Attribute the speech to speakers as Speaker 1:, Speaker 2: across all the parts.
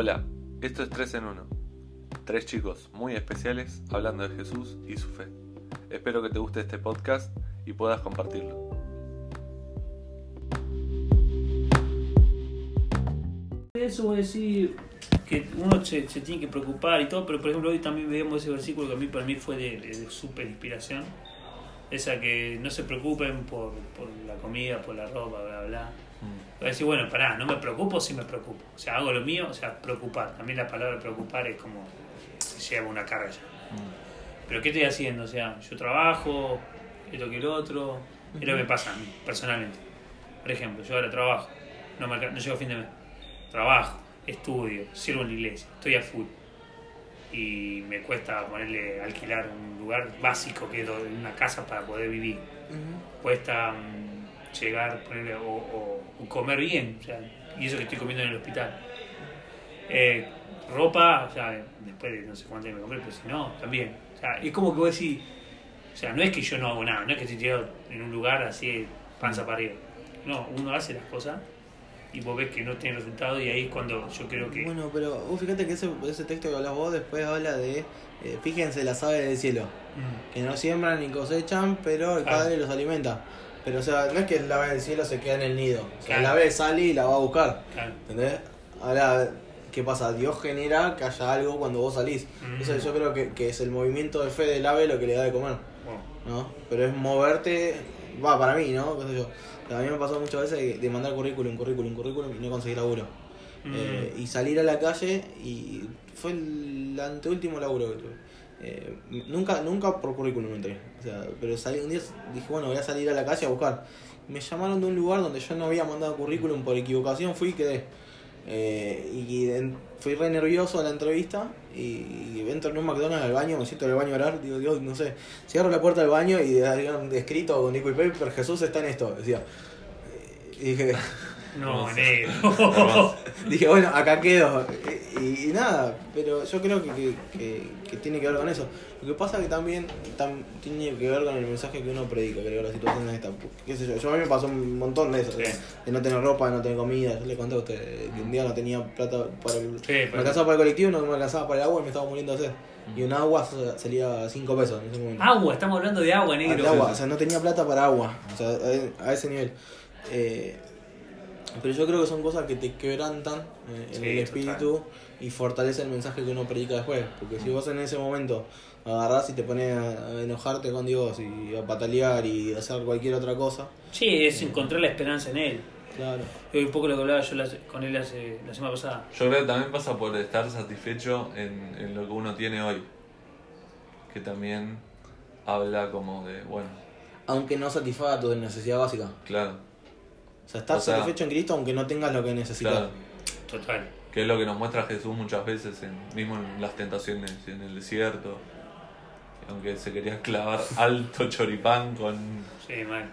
Speaker 1: Hola, esto es 3 en 1. Tres chicos muy especiales hablando de Jesús y su fe. Espero que te guste este podcast y puedas compartirlo.
Speaker 2: Eso voy a decir que uno se, tiene que preocupar y todo, pero por ejemplo hoy también veíamos ese versículo que a mí para mí fue de, súper inspiración. Esa que no se preocupen por, por la comida, por la ropa, bla, bla. Voy a decir, bueno, pará, no me preocupo, sí me preocupo. O sea, hago lo mío, o sea, preocupar. También la palabra preocupar es como lleva una carga ya. Pero ¿qué estoy haciendo? O sea, yo trabajo, esto que el otro. Es lo que me pasa a mí, personalmente. Por ejemplo, yo ahora trabajo, no, me, no llego a fin de mes. Trabajo, estudio, sirvo en la iglesia, estoy a full. Y me cuesta ponerle alquilar un lugar básico que es una casa para poder vivir. Cuesta mm, llegar, ponerle, o, o- o comer bien, o sea, y eso que estoy comiendo en el hospital. Eh, ropa, o sea, después de no sé cuánto me compré, pero si no, también. O sea, es como que vos decís, o sea, no es que yo no hago nada, no es que estoy tirado en un lugar así, panza para arriba. No, uno hace las cosas y vos ves que no tiene resultado y ahí es cuando yo creo que...
Speaker 3: Bueno, pero vos fíjate que ese, ese texto que hablas vos después habla de, eh, fíjense las aves del cielo,
Speaker 2: Mm,
Speaker 3: que no siembran ni cosechan, pero el. Padre los alimenta. Pero o sea, no es que el ave del cielo se queda en el nido, o sea,
Speaker 2: Claro.
Speaker 3: el ave sale y la va a buscar,
Speaker 2: claro.
Speaker 3: ¿entendés? Ahora, ¿qué pasa? Dios genera que haya algo cuando vos salís.
Speaker 2: Mm.
Speaker 3: Eso yo creo que, que es el movimiento de fe del ave lo que le da de comer, ¿no? Pero es moverte, va, para mí, ¿no? ¿Qué sé yo? A mí me pasó muchas veces de- de mandar currículum, currículum, currículum y no conseguir laburo.
Speaker 2: mm,
Speaker 3: Eh, y salir a la calle y fue el anteúltimo laburo que tuve. Eh, nunca, nunca por currículum entré. O sea, pero salí un día dije, bueno, voy a salir a la calle a buscar. Me llamaron de un lugar donde yo no había mandado currículum por equivocación, fui y quedé. Eh, y fui re nervioso a la entrevista y, y entro en un McDonald's al baño, me siento en el baño a orar, digo, Dios, no sé, cierro la puerta del baño y habían escrito con Nico y Paper, Jesús está en esto, decía. Y dije,
Speaker 2: no, negro.
Speaker 3: Dije, bueno, acá quedo. Y, y nada, pero yo creo que, que, que- que tiene que ver con eso. Lo que pasa que también tam- tiene que ver con el mensaje que uno predica, creo, la situación esta. ¿Qué sé yo? Yo a mí me pasó un montón de eso,
Speaker 2: Sí.
Speaker 3: de, no tener ropa, de no tener comida. Yo le conté a usted que un día no tenía plata para el...
Speaker 2: Sí,
Speaker 3: me alcanzaba para el colectivo, no me alcanzaba para el agua y me estaba muriendo de sed. Y un agua salía 5 pesos en ese momento.
Speaker 2: Agua, estamos hablando de agua,
Speaker 3: Ah,
Speaker 2: negro.
Speaker 3: de agua, o sea, no tenía plata para agua, o sea, a, a ese nivel. Eh, pero yo creo que son cosas que te quebrantan eh, en
Speaker 2: Sí,
Speaker 3: el espíritu y fortalece el mensaje que uno predica después. Porque si vos en ese momento agarrás y te pones a enojarte con Dios y a patalear y a hacer cualquier otra cosa,
Speaker 2: Sí, es encontrar la esperanza en él.
Speaker 3: claro.
Speaker 2: Y un poco lo que hablaba yo con él hace, la semana pasada.
Speaker 1: Yo creo que también pasa por estar satisfecho en, en lo que uno tiene hoy. Que también habla como de, bueno,
Speaker 3: Aunque no satisfaga tu necesidad básica.
Speaker 1: claro,
Speaker 3: O sea, estar
Speaker 1: O sea,
Speaker 3: satisfecho en Cristo aunque no tengas lo que necesitas.
Speaker 1: claro.
Speaker 2: Total.
Speaker 1: Que es lo que nos muestra Jesús muchas veces, en, mismo en las tentaciones en el desierto. Aunque se quería clavar alto choripán con...
Speaker 2: Sí, man.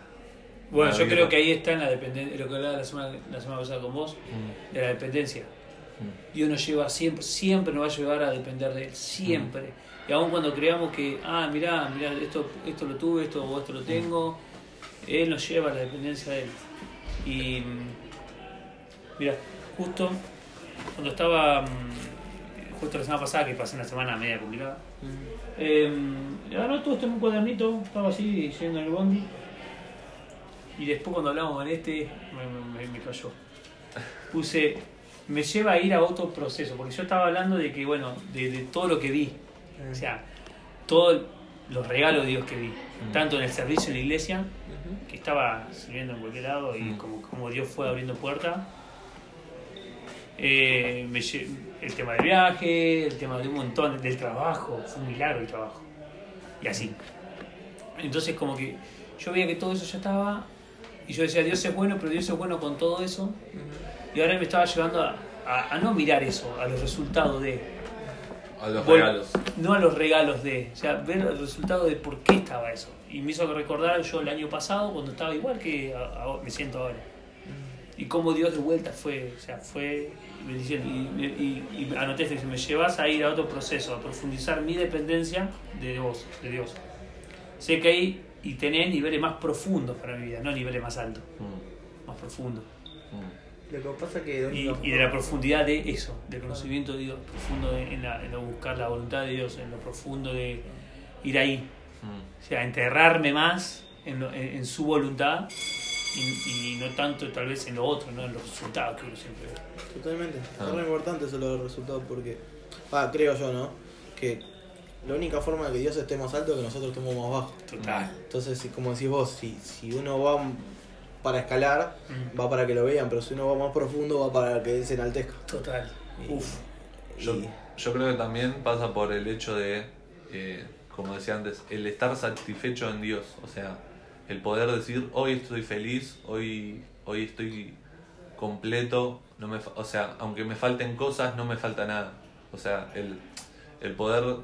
Speaker 2: Bueno, yo
Speaker 1: vida.
Speaker 2: creo que ahí está en la dependencia, lo que hablaba la semana, la semana pasada con vos,
Speaker 1: Mm,
Speaker 2: de la dependencia.
Speaker 1: mm.
Speaker 2: Dios nos lleva siempre, siempre nos va a llevar a depender de Él, siempre. Y aun cuando creamos que, ah, mirá, mirá, esto, esto lo tuve, esto o esto lo tengo, Él nos lleva a la dependencia de Él. Y, mm, mira, justo cuando estaba, mm, justo la semana pasada, que pasé una semana media complicada, eh, anoto esto en un cuadernito, estaba así yendo en el bondi. Y después cuando hablamos con este, me, me- me cayó. Puse, me lleva a ir a otro proceso, porque yo estaba hablando de que, bueno, de, de todo lo que vi. O sea, todos los regalos de Dios que vi. Tanto en el servicio en la iglesia, que estaba sirviendo en cualquier lado y
Speaker 1: Mm.
Speaker 2: como, como Dios fue abriendo puertas. Eh, me el tema del viaje, el tema de un montón, del trabajo, fue un milagro el trabajo. Y así. Entonces como que yo veía que todo eso ya estaba y yo decía, Dios es bueno, pero Dios es bueno con todo eso. Y ahora me estaba llevando a, a- a no mirar eso, a los resultados de...
Speaker 1: A los
Speaker 2: Vol-
Speaker 1: regalos.
Speaker 2: No a los regalos de, o sea, ver el resultado de por qué estaba eso. Y me hizo recordar yo el año pasado cuando estaba igual que a- a- me siento ahora. Y cómo Dios de vuelta fue, o sea, fue bendición. Y, y, y anoté esto, me llevas a ir a otro proceso, a profundizar mi dependencia de vos, de Dios. Sé que ahí y tenés niveles más profundos para mi vida, no niveles más altos,
Speaker 1: Mm,
Speaker 2: más profundos.
Speaker 1: mm.
Speaker 3: Lo que pasa que
Speaker 2: y, de la profundidad de eso, del conocimiento de Dios, profundo en, la, en lo buscar la voluntad de Dios, en lo profundo de ir ahí,
Speaker 1: Mm.
Speaker 2: o sea, enterrarme más en, lo- en- en su voluntad y, y no tanto tal vez en lo otro, no en los resultados que uno siempre ve.
Speaker 3: Totalmente.
Speaker 1: Ah.
Speaker 3: Es muy importante eso los resultados porque. Ah, creo yo, ¿no? Que la única forma de que Dios esté más alto es que nosotros estemos más bajo.
Speaker 2: Total.
Speaker 3: Entonces, como decís vos, si, si uno va para escalar,
Speaker 2: Mm.
Speaker 3: va para que lo vean, pero si uno va más profundo, va para que se enaltezca.
Speaker 2: Total.
Speaker 3: Y-
Speaker 2: Uf.
Speaker 1: Yo,
Speaker 3: y-
Speaker 1: yo creo que también pasa por el hecho de, eh, como decía antes, el estar satisfecho en Dios. O sea, el poder decir, hoy estoy feliz, hoy, hoy estoy completo, no me, fa- o sea, aunque me falten cosas, no me falta nada. O sea, el, el poder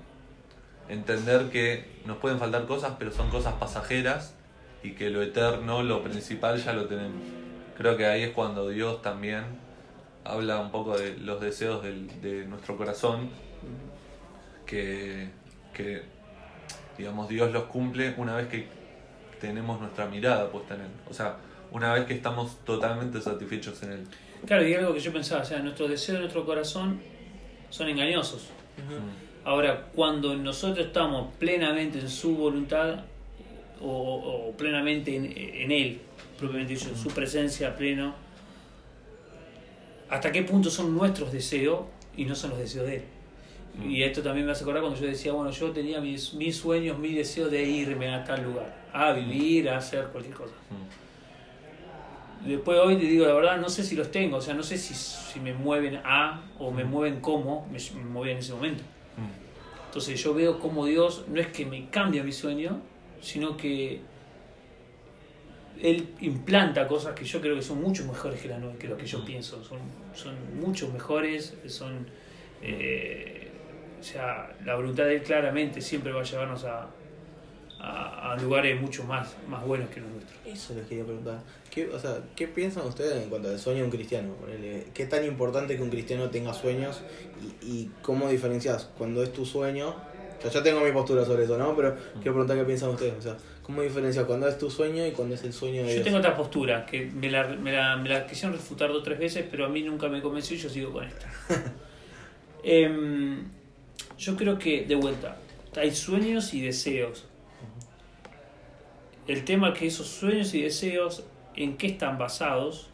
Speaker 1: entender que nos pueden faltar cosas, pero son cosas pasajeras y que lo eterno, lo principal ya lo tenemos. Creo que ahí es cuando Dios también habla un poco de los deseos del- de nuestro corazón, que, que, digamos, Dios los cumple una vez que tenemos nuestra mirada puesta en Él. O sea, una vez que estamos totalmente satisfechos en Él.
Speaker 2: Claro, y algo que yo pensaba, o sea, nuestros deseos de nuestro corazón son engañosos.
Speaker 1: Mm.
Speaker 2: Ahora, cuando nosotros estamos plenamente en su voluntad o, o plenamente en, en Él, propiamente dicho, en su presencia pleno, ¿hasta qué punto son nuestros deseos y no son los deseos de Él? Y esto también me hace acordar cuando yo decía, bueno, yo tenía mis, mis sueños, mis deseos de irme a tal lugar, a vivir, a hacer cualquier cosa. Después hoy te digo la verdad, no sé si los tengo, o sea, no sé si, si me mueven a o me mueven como me, me movían en ese momento. Entonces yo veo como Dios no es que me cambia mi sueño, sino que Él implanta cosas que yo creo que son mucho mejores que, la, nue- que lo que yo pienso. Son, son mucho mejores, son... eh, o sea, la voluntad de Él claramente siempre va a llevarnos a, a, a lugares mucho más, más buenos que los nuestros.
Speaker 3: Eso les quería preguntar. ¿Qué, o sea, ¿Qué piensan ustedes en cuanto al sueño de un cristiano? Ponele, ¿Qué tan importante que un cristiano tenga sueños y, y cómo diferencias cuando es tu sueño? O sea, yo tengo mi postura sobre eso, ¿no? Pero quiero preguntar qué piensan ustedes. O sea, ¿cómo diferencias cuando es tu sueño y cuando es el sueño de
Speaker 2: Yo
Speaker 3: Dios?
Speaker 2: tengo otra postura, que me la, me, la, me la quisieron refutar dos o tres veces, pero a mí nunca me convenció y yo sigo con esta. Em, yo creo que, de vuelta, hay sueños y deseos. El tema es que esos sueños y deseos, ¿en qué están basados?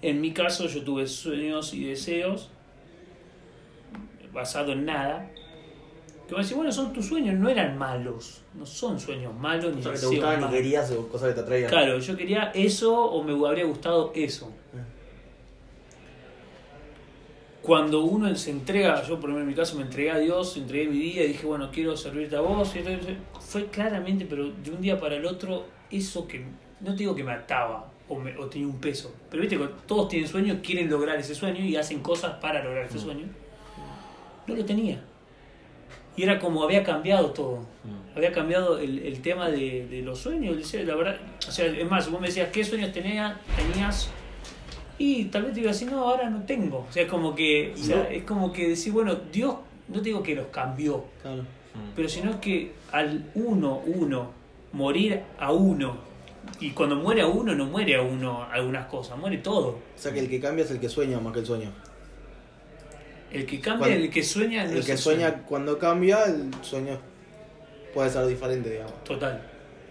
Speaker 2: En mi caso, yo tuve sueños y deseos basados en nada. Que me decís, bueno, son tus sueños, no eran malos. No son sueños malos ni
Speaker 3: Cosas que te gustaban
Speaker 2: malos.
Speaker 3: querías o cosas que te atraían.
Speaker 2: Claro, yo quería eso o me habría gustado eso. Cuando uno se entrega, yo por ejemplo en mi caso me entregué a Dios, entregué mi vida y dije, bueno, quiero servirte a vos. y fue claramente, pero de un día para el otro, eso que, no te digo que me ataba o, me- o tenía un peso, pero viste, todos tienen sueños, quieren lograr ese sueño y hacen cosas para lograr ese sueño. No lo tenía. Y era como había cambiado todo
Speaker 1: Mm.
Speaker 2: había cambiado el, el tema de, de los sueños, la verdad. O sea, es más, vos me decías, ¿qué sueños tenía, tenías? Y tal vez te iba a decir, no, ahora no tengo. O sea, es como que, o sea,
Speaker 3: No.
Speaker 2: es como que decir, bueno, Dios, no te digo que los cambió,
Speaker 3: Claro.
Speaker 1: Mm.
Speaker 2: pero sino que al uno, uno, morir a uno, y cuando muere a uno, no muere a uno algunas cosas, muere todo.
Speaker 3: O sea que el que cambia es el que sueña más que el sueño.
Speaker 2: El que cambia,
Speaker 3: Cuando-
Speaker 2: el que sueña, no
Speaker 3: El que sueña
Speaker 2: sueño.
Speaker 3: cuando cambia, el sueño puede ser diferente, digamos.
Speaker 2: Total.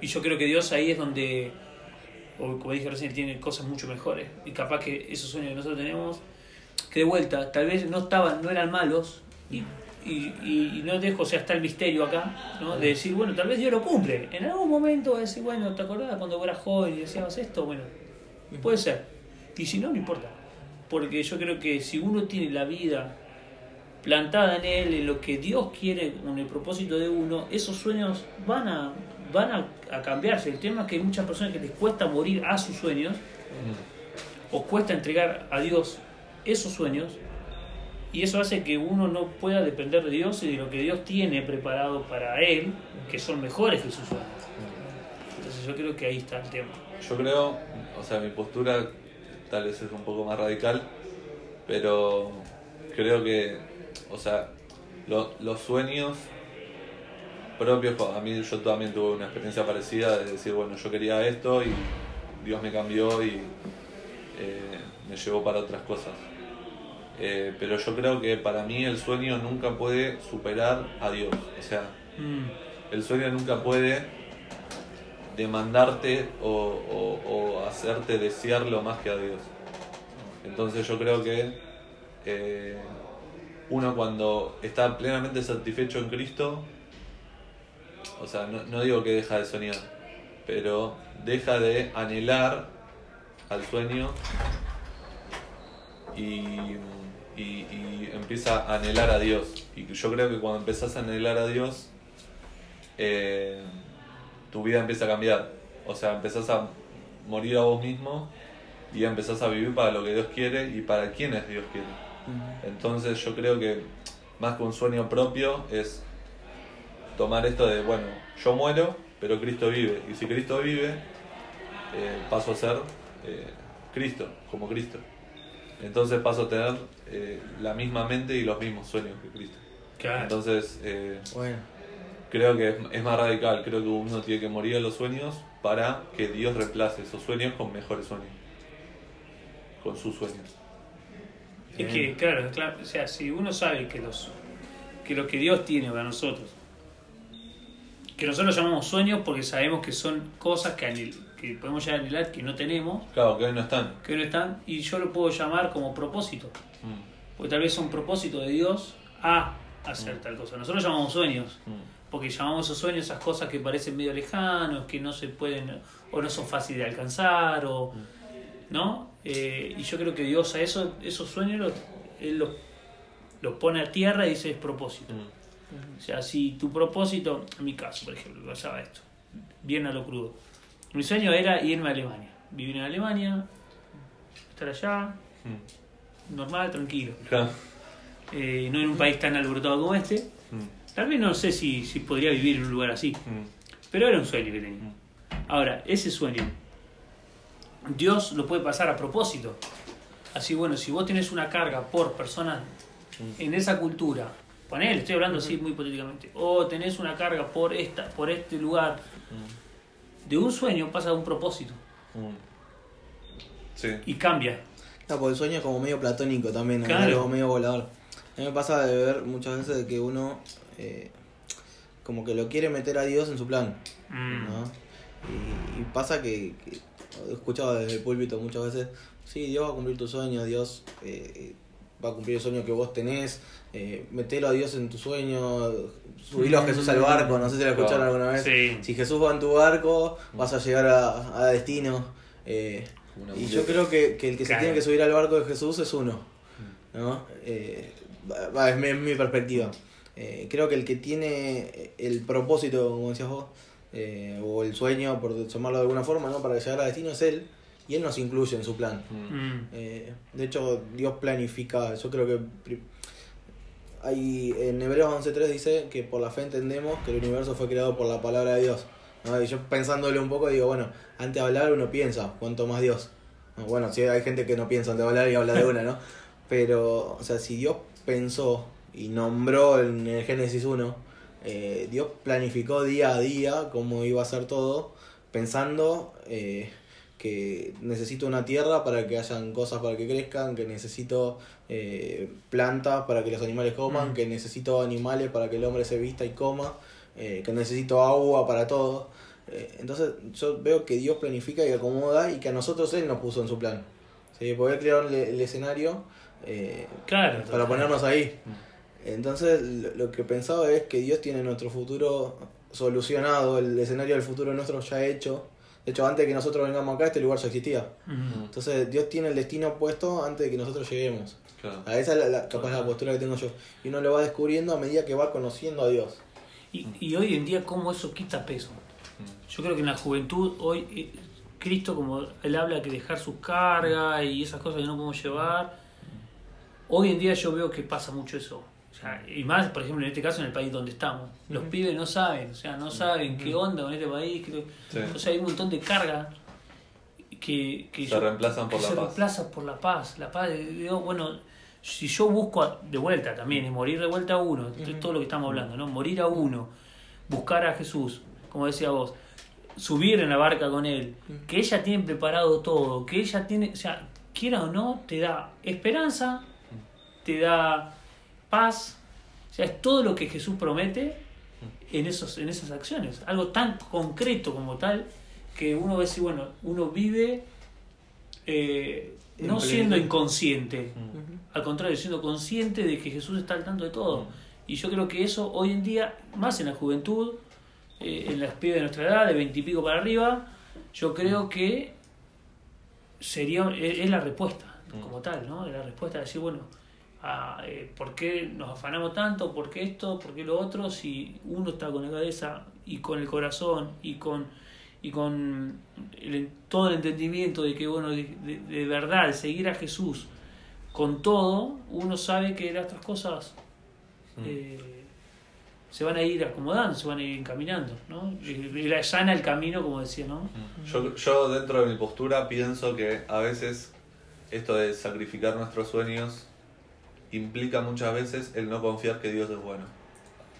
Speaker 2: Y yo creo que Dios ahí es donde, o como dije recién, tiene cosas mucho mejores. Y capaz que esos sueños que nosotros tenemos, que de vuelta, tal vez no estaban, no eran malos. Y, y, y- y no dejo, o sea, está el misterio acá, ¿no? De decir, bueno, tal vez Dios lo cumple. En algún momento va a decir, bueno, ¿te acordás cuando eras joven y decías esto? Bueno, puede ser. Y si no, no importa. Porque yo creo que si uno tiene la vida plantada en él, en lo que Dios quiere, con el propósito de uno, esos sueños van a, van a, a cambiarse. El tema es que hay muchas personas que les cuesta morir a sus sueños,
Speaker 1: Mm.
Speaker 2: o cuesta entregar a Dios esos sueños, y eso hace que uno no pueda depender de Dios y de lo que Dios tiene preparado para él, que son mejores que sus sueños. Entonces yo creo que ahí está el tema.
Speaker 1: Yo creo, o sea, mi postura tal vez es un poco más radical, pero creo que, o sea, lo- los sueños propios, a mí yo también tuve una experiencia parecida de decir, bueno, yo quería esto y Dios me cambió y, eh, me llevó para otras cosas. Eh, pero yo creo que para mí el sueño nunca puede superar a Dios. O sea,
Speaker 2: Mm.
Speaker 1: el sueño nunca puede demandarte o, o- o hacerte desearlo más que a Dios. Entonces yo creo que eh, uno cuando está plenamente satisfecho en Cristo, o sea, no, no digo que deja de soñar, pero deja de anhelar al sueño y, y- y empieza a anhelar a Dios. Y yo creo que cuando empezás a anhelar a Dios, eh, tu vida empieza a cambiar. O sea, empezás a morir a vos mismo y empezás a vivir para lo que Dios quiere y para quienes Dios quiere. Entonces yo creo que más que un sueño propio es tomar esto de, bueno, yo muero, pero Cristo vive. Y si Cristo vive, eh, paso a ser eh, Cristo, como Cristo. Entonces paso a tener eh, la misma mente y los mismos sueños que Cristo.
Speaker 2: Claro.
Speaker 1: Entonces eh,
Speaker 3: Bueno,
Speaker 1: creo que es, es más radical, creo que uno tiene que morir a los sueños para que Dios reemplace esos sueños con mejores sueños. Con sus sueños.
Speaker 2: Es que, claro, claro, o sea, si uno sabe que los que lo que Dios tiene para nosotros, que nosotros llamamos sueños porque sabemos que son cosas que, anhel- que podemos llegar a anhelar que no tenemos,
Speaker 1: Claro, que hoy no están.
Speaker 2: que no están, y yo lo puedo llamar como propósito,
Speaker 1: Mm,
Speaker 2: porque tal vez son propósito de Dios a hacer tal cosa. Nosotros llamamos sueños,
Speaker 1: mm,
Speaker 2: porque llamamos esos sueños esas cosas que parecen medio lejanos, que no se pueden, o no son fáciles de alcanzar, o, ¿no? Eh, y yo creo que Dios a eso, esos sueños los, Él los, los pone a tierra y dice es propósito.
Speaker 1: mm,
Speaker 2: O sea, si tu propósito, en mi caso, por ejemplo, pasaba esto, bien a lo crudo. Mi sueño era irme a Alemania, vivir en Alemania, estar allá,
Speaker 1: mm.
Speaker 2: normal, tranquilo. Eh, no en un país tan alborotado como este.
Speaker 1: Mm,
Speaker 2: Tal vez no sé si, si podría vivir en un lugar así. Pero era un sueño que tenía. Ahora, ese sueño, Dios lo puede pasar a propósito. Así, bueno, si vos tenés una carga por personas en esa cultura, ponele, estoy hablando así muy hipotéticamente, o tenés una carga por esta, por este lugar, de un sueño pasa a un propósito.
Speaker 1: Sí.
Speaker 2: y cambia.
Speaker 3: No, porque el sueño es como medio platónico también, ¿no?
Speaker 2: Claro.
Speaker 3: algo medio volador. A mí me pasa de ver muchas veces de que uno eh, como que lo quiere meter a Dios en su plan,
Speaker 2: Mm.
Speaker 3: ¿no? Y, y pasa que, que he escuchado desde el púlpito muchas veces, sí, Dios va a cumplir tu sueño, Dios eh, va a cumplir el sueño que vos tenés, eh, metelo a Dios en tu sueño, subilo a Jesús al barco, no sé si lo escucharon alguna vez.
Speaker 2: Sí.
Speaker 3: Si Jesús va en tu barco, vas a llegar a, a destino. eh, y yo creo que, que el que
Speaker 2: Claro.
Speaker 3: se tiene que subir al barco de Jesús es uno. ¿no? Eh, va- va, es mi, es mi perspectiva. Eh, creo que el que tiene el propósito, como decías vos, eh, o el sueño, por llamarlo de alguna forma, ¿no? para llegar a destino es Él, y Él nos incluye en su plan.
Speaker 1: Mm.
Speaker 3: Eh, de hecho, Dios planifica, yo creo que hay, en Hebreos 11.3 dice que por la fe entendemos que el universo fue creado por la palabra de Dios. ¿no? Y yo pensándole un poco digo, bueno, antes de hablar uno piensa, cuanto más Dios. ¿no? Bueno, sí hay gente que no piensa antes de hablar y habla de una, ¿no? Pero, o sea, si Dios pensó y nombró en el Génesis 1, eh, Dios planificó día a día cómo iba a ser todo, pensando eh, que necesito una tierra para que hayan cosas para que crezcan, que necesito eh, plantas para que los animales coman,
Speaker 2: Mm.
Speaker 3: que necesito animales para que el hombre se vista y coma, eh, que necesito agua para todo. Eh, entonces yo veo que Dios planifica y acomoda y que a nosotros Él nos puso en su plan. ¿sí? Poder crear el, el escenario eh,
Speaker 2: Claro.
Speaker 3: para ponernos ahí. Entonces lo, que pensaba es que Dios tiene nuestro futuro solucionado, el escenario del futuro nuestro ya hecho. De hecho, antes de que nosotros vengamos acá, este lugar ya existía.
Speaker 2: Mm.
Speaker 3: Entonces Dios tiene el destino puesto antes de que nosotros lleguemos.
Speaker 1: Claro.
Speaker 3: A esa es la, la- capaz la postura que tengo yo. Y uno lo va descubriendo a medida que va conociendo a Dios.
Speaker 2: Y, y hoy en día, ¿cómo eso quita peso? Yo creo que en la juventud, hoy, eh, Cristo, como él habla que dejar su carga y esas cosas que no podemos llevar, hoy en día yo veo que pasa mucho eso. O sea, y más, por ejemplo, en este caso, en el país donde estamos. Los pibes no saben, o sea, no saben qué onda con este país. qué-
Speaker 1: Sí.
Speaker 2: O sea, hay un montón de carga que, que
Speaker 1: Se reemplazan por
Speaker 2: que
Speaker 1: la
Speaker 2: se
Speaker 1: paz.
Speaker 2: reemplaza por la paz. La paz, digo, bueno, si yo busco a- de vuelta también, es morir de vuelta a uno, esto es todo lo que estamos hablando, ¿no? Morir a uno, buscar a Jesús, como decía vos, subir en la barca con él, que ella tiene preparado todo, que ella tiene, o sea, quiera o no, te da esperanza, te da paz. O sea, es todo lo que Jesús promete en, esos, en esas acciones. Algo tan concreto como tal que uno va a decir, bueno, uno vive eh, no siendo inconsciente, al contrario, siendo consciente de que Jesús está al tanto de todo. Y yo creo que eso hoy en día, más en la juventud, eh, en las pibes de nuestra edad, de veintipico para arriba, yo creo que sería es es la respuesta como tal, ¿no? Es la respuesta de decir, bueno, a, eh, ¿por qué nos afanamos tanto? ¿Por qué esto? ¿Por qué lo otro? Si uno está con la cabeza y con el corazón y con y con el- todo el entendimiento de que, bueno, de, de- de verdad, seguir a Jesús con todo, uno sabe que las otras cosas
Speaker 1: Mm.
Speaker 2: eh, se van a ir acomodando, se van a ir encaminando, ¿no? Y y la sana el camino, como decía, ¿no?
Speaker 1: Yo, yo dentro de mi postura pienso que a veces esto de sacrificar nuestros sueños implica muchas veces el no confiar que Dios es bueno.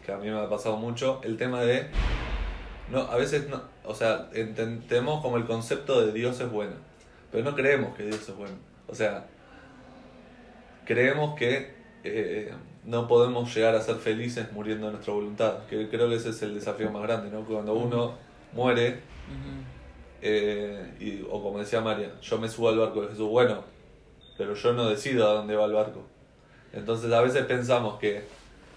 Speaker 1: Que a mí me ha pasado mucho el tema de... No, a veces no, o sea, entendemos como el concepto de Dios es bueno, pero no creemos que Dios es bueno. O sea, creemos que eh, no podemos llegar a ser felices muriendo de nuestra voluntad, que creo que ese es el desafío más grande, ¿no? Cuando uno muere, eh, y, o como decía María, yo me subo al barco de Jesús, bueno, pero yo no decido a dónde va el barco. Entonces a veces pensamos que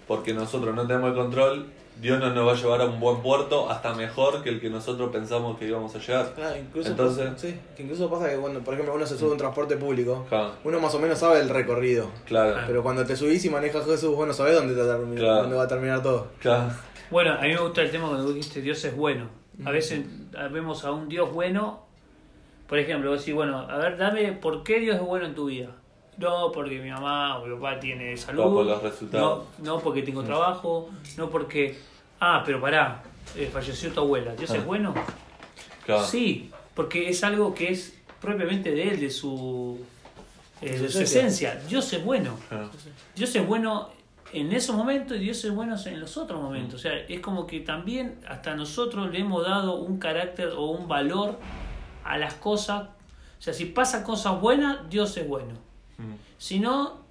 Speaker 1: porque nosotros no tenemos el control, Dios no nos va a llevar a un buen puerto hasta mejor que el que nosotros pensamos que íbamos a llegar.
Speaker 3: Claro, incluso,
Speaker 1: Entonces-
Speaker 3: sí, que incluso pasa que cuando, por ejemplo, uno se sube a un transporte público, uno más o menos sabe el recorrido.
Speaker 1: claro,
Speaker 3: Pero cuando te subís y manejas Jesús, bueno, sabés dónde, te
Speaker 1: Claro.
Speaker 3: dónde va a terminar todo.
Speaker 1: claro.
Speaker 2: Bueno, a mí me gusta el tema cuando vos dijiste Dios es bueno. A veces vemos a un Dios bueno, por ejemplo, vos decís, bueno, a ver, dame por qué Dios es bueno en tu vida. No porque mi mamá o mi papá tiene salud.
Speaker 1: No por los resultados.
Speaker 2: No, no porque tengo trabajo. No porque. Ah, pero pará, eh, falleció tu abuela. ¿Dios
Speaker 1: Ah.
Speaker 2: es bueno?
Speaker 1: claro.
Speaker 2: Sí, porque es algo que es propiamente de él, de su, eh,
Speaker 3: De su esencia.
Speaker 2: esencia. Dios es bueno.
Speaker 1: Claro.
Speaker 2: Dios es bueno en esos momentos y Dios es bueno en los otros momentos. O sea, es como que también hasta nosotros le hemos dado un carácter o un valor a las cosas. O sea, si pasa cosas buenas, Dios es bueno.
Speaker 1: Mm.
Speaker 2: Si no,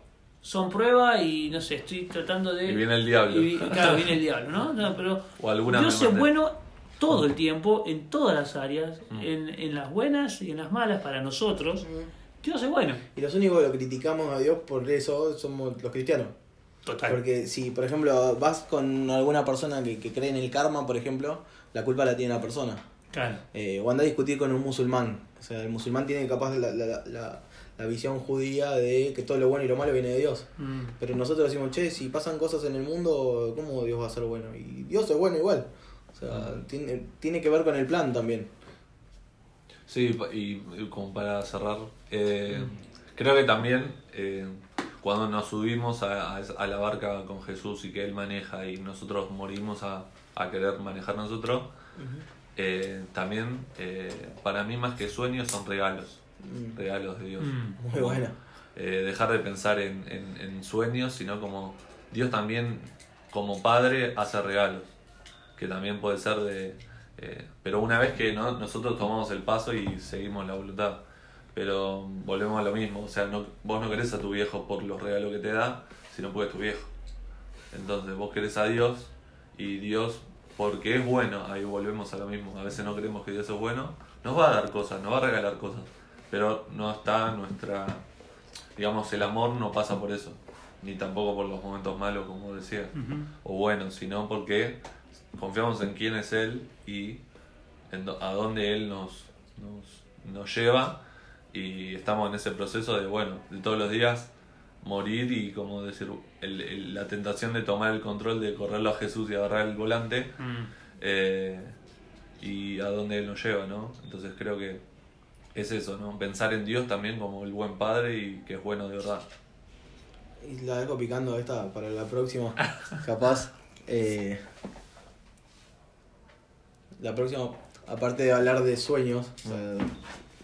Speaker 2: son pruebas y no sé, estoy tratando de...
Speaker 1: Y viene el diablo.
Speaker 2: y- claro, viene el diablo, ¿no? No, pero
Speaker 1: O alguna
Speaker 2: Dios es bueno todo el tiempo, en todas las áreas,
Speaker 1: Mm.
Speaker 2: en, en las buenas y en las malas para nosotros. Dios es bueno.
Speaker 3: Y los únicos que lo criticamos a Dios por eso somos los cristianos.
Speaker 2: Total.
Speaker 3: Porque si, por ejemplo, vas con alguna persona que, que cree en el karma, por ejemplo, la culpa la tiene la persona.
Speaker 2: Claro.
Speaker 3: Eh, o anda a discutir con un musulmán. O sea, el musulmán tiene capaz la, la, la, la visión judía de que todo lo bueno y lo malo viene de Dios.
Speaker 2: Mm.
Speaker 3: Pero nosotros decimos, che, si pasan cosas en el mundo, ¿cómo Dios va a ser bueno? Y Dios es bueno igual. O sea, tiene, tiene que ver con el plan también.
Speaker 1: Sí, pa- y, y como para cerrar, eh, creo que también eh, cuando nos subimos a, a la barca con Jesús y que Él maneja y nosotros morimos a, a querer manejar nosotros, eh, también eh, para mí más que sueños son regalos,
Speaker 3: Mm,
Speaker 1: regalos de Dios.
Speaker 2: Mm.
Speaker 3: Muy buena.
Speaker 1: Eh, dejar de pensar en, en- en sueños, sino como Dios también como padre hace regalos, que también puede ser de... eh, pero una vez que ¿no? nosotros tomamos el paso y seguimos la voluntad, pero volvemos a lo mismo, o sea, no, vos no querés a tu viejo por los regalos que te da, sino porque es tu viejo. Entonces vos querés a Dios y Dios, porque es bueno, ahí volvemos a lo mismo, a veces no creemos que Dios es bueno, nos va a dar cosas, nos va a regalar cosas, pero no está nuestra digamos, el amor no pasa por eso, ni tampoco por los momentos malos, como decía, o buenos, sino porque confiamos en quién es Él y en do- a dónde Él nos, nos, nos lleva y estamos en ese proceso de, bueno, de todos los días morir y, como decir, el- el- la tentación de tomar el control, de correrlo a Jesús y agarrar el volante
Speaker 2: Mm.
Speaker 1: eh, y a dónde Él nos lleva, ¿no? Entonces creo que es eso, ¿no? Pensar en Dios también como el buen Padre y que es bueno de verdad.
Speaker 3: Y la dejo picando esta para la próxima. Capaz. eh, la próxima, aparte de hablar de sueños, o sea,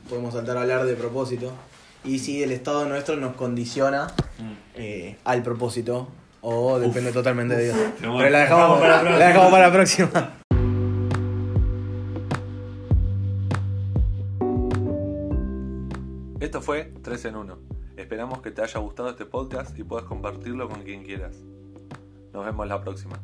Speaker 3: podemos saltar a hablar de propósito. Y si el estado nuestro nos condiciona eh, al propósito o depende totalmente de Dios. Pero la
Speaker 2: dejamos, para la
Speaker 3: la dejamos para la próxima.
Speaker 1: Esto fue 3 en 1. Esperamos que te haya gustado este podcast y puedas compartirlo con quien quieras. Nos vemos la próxima.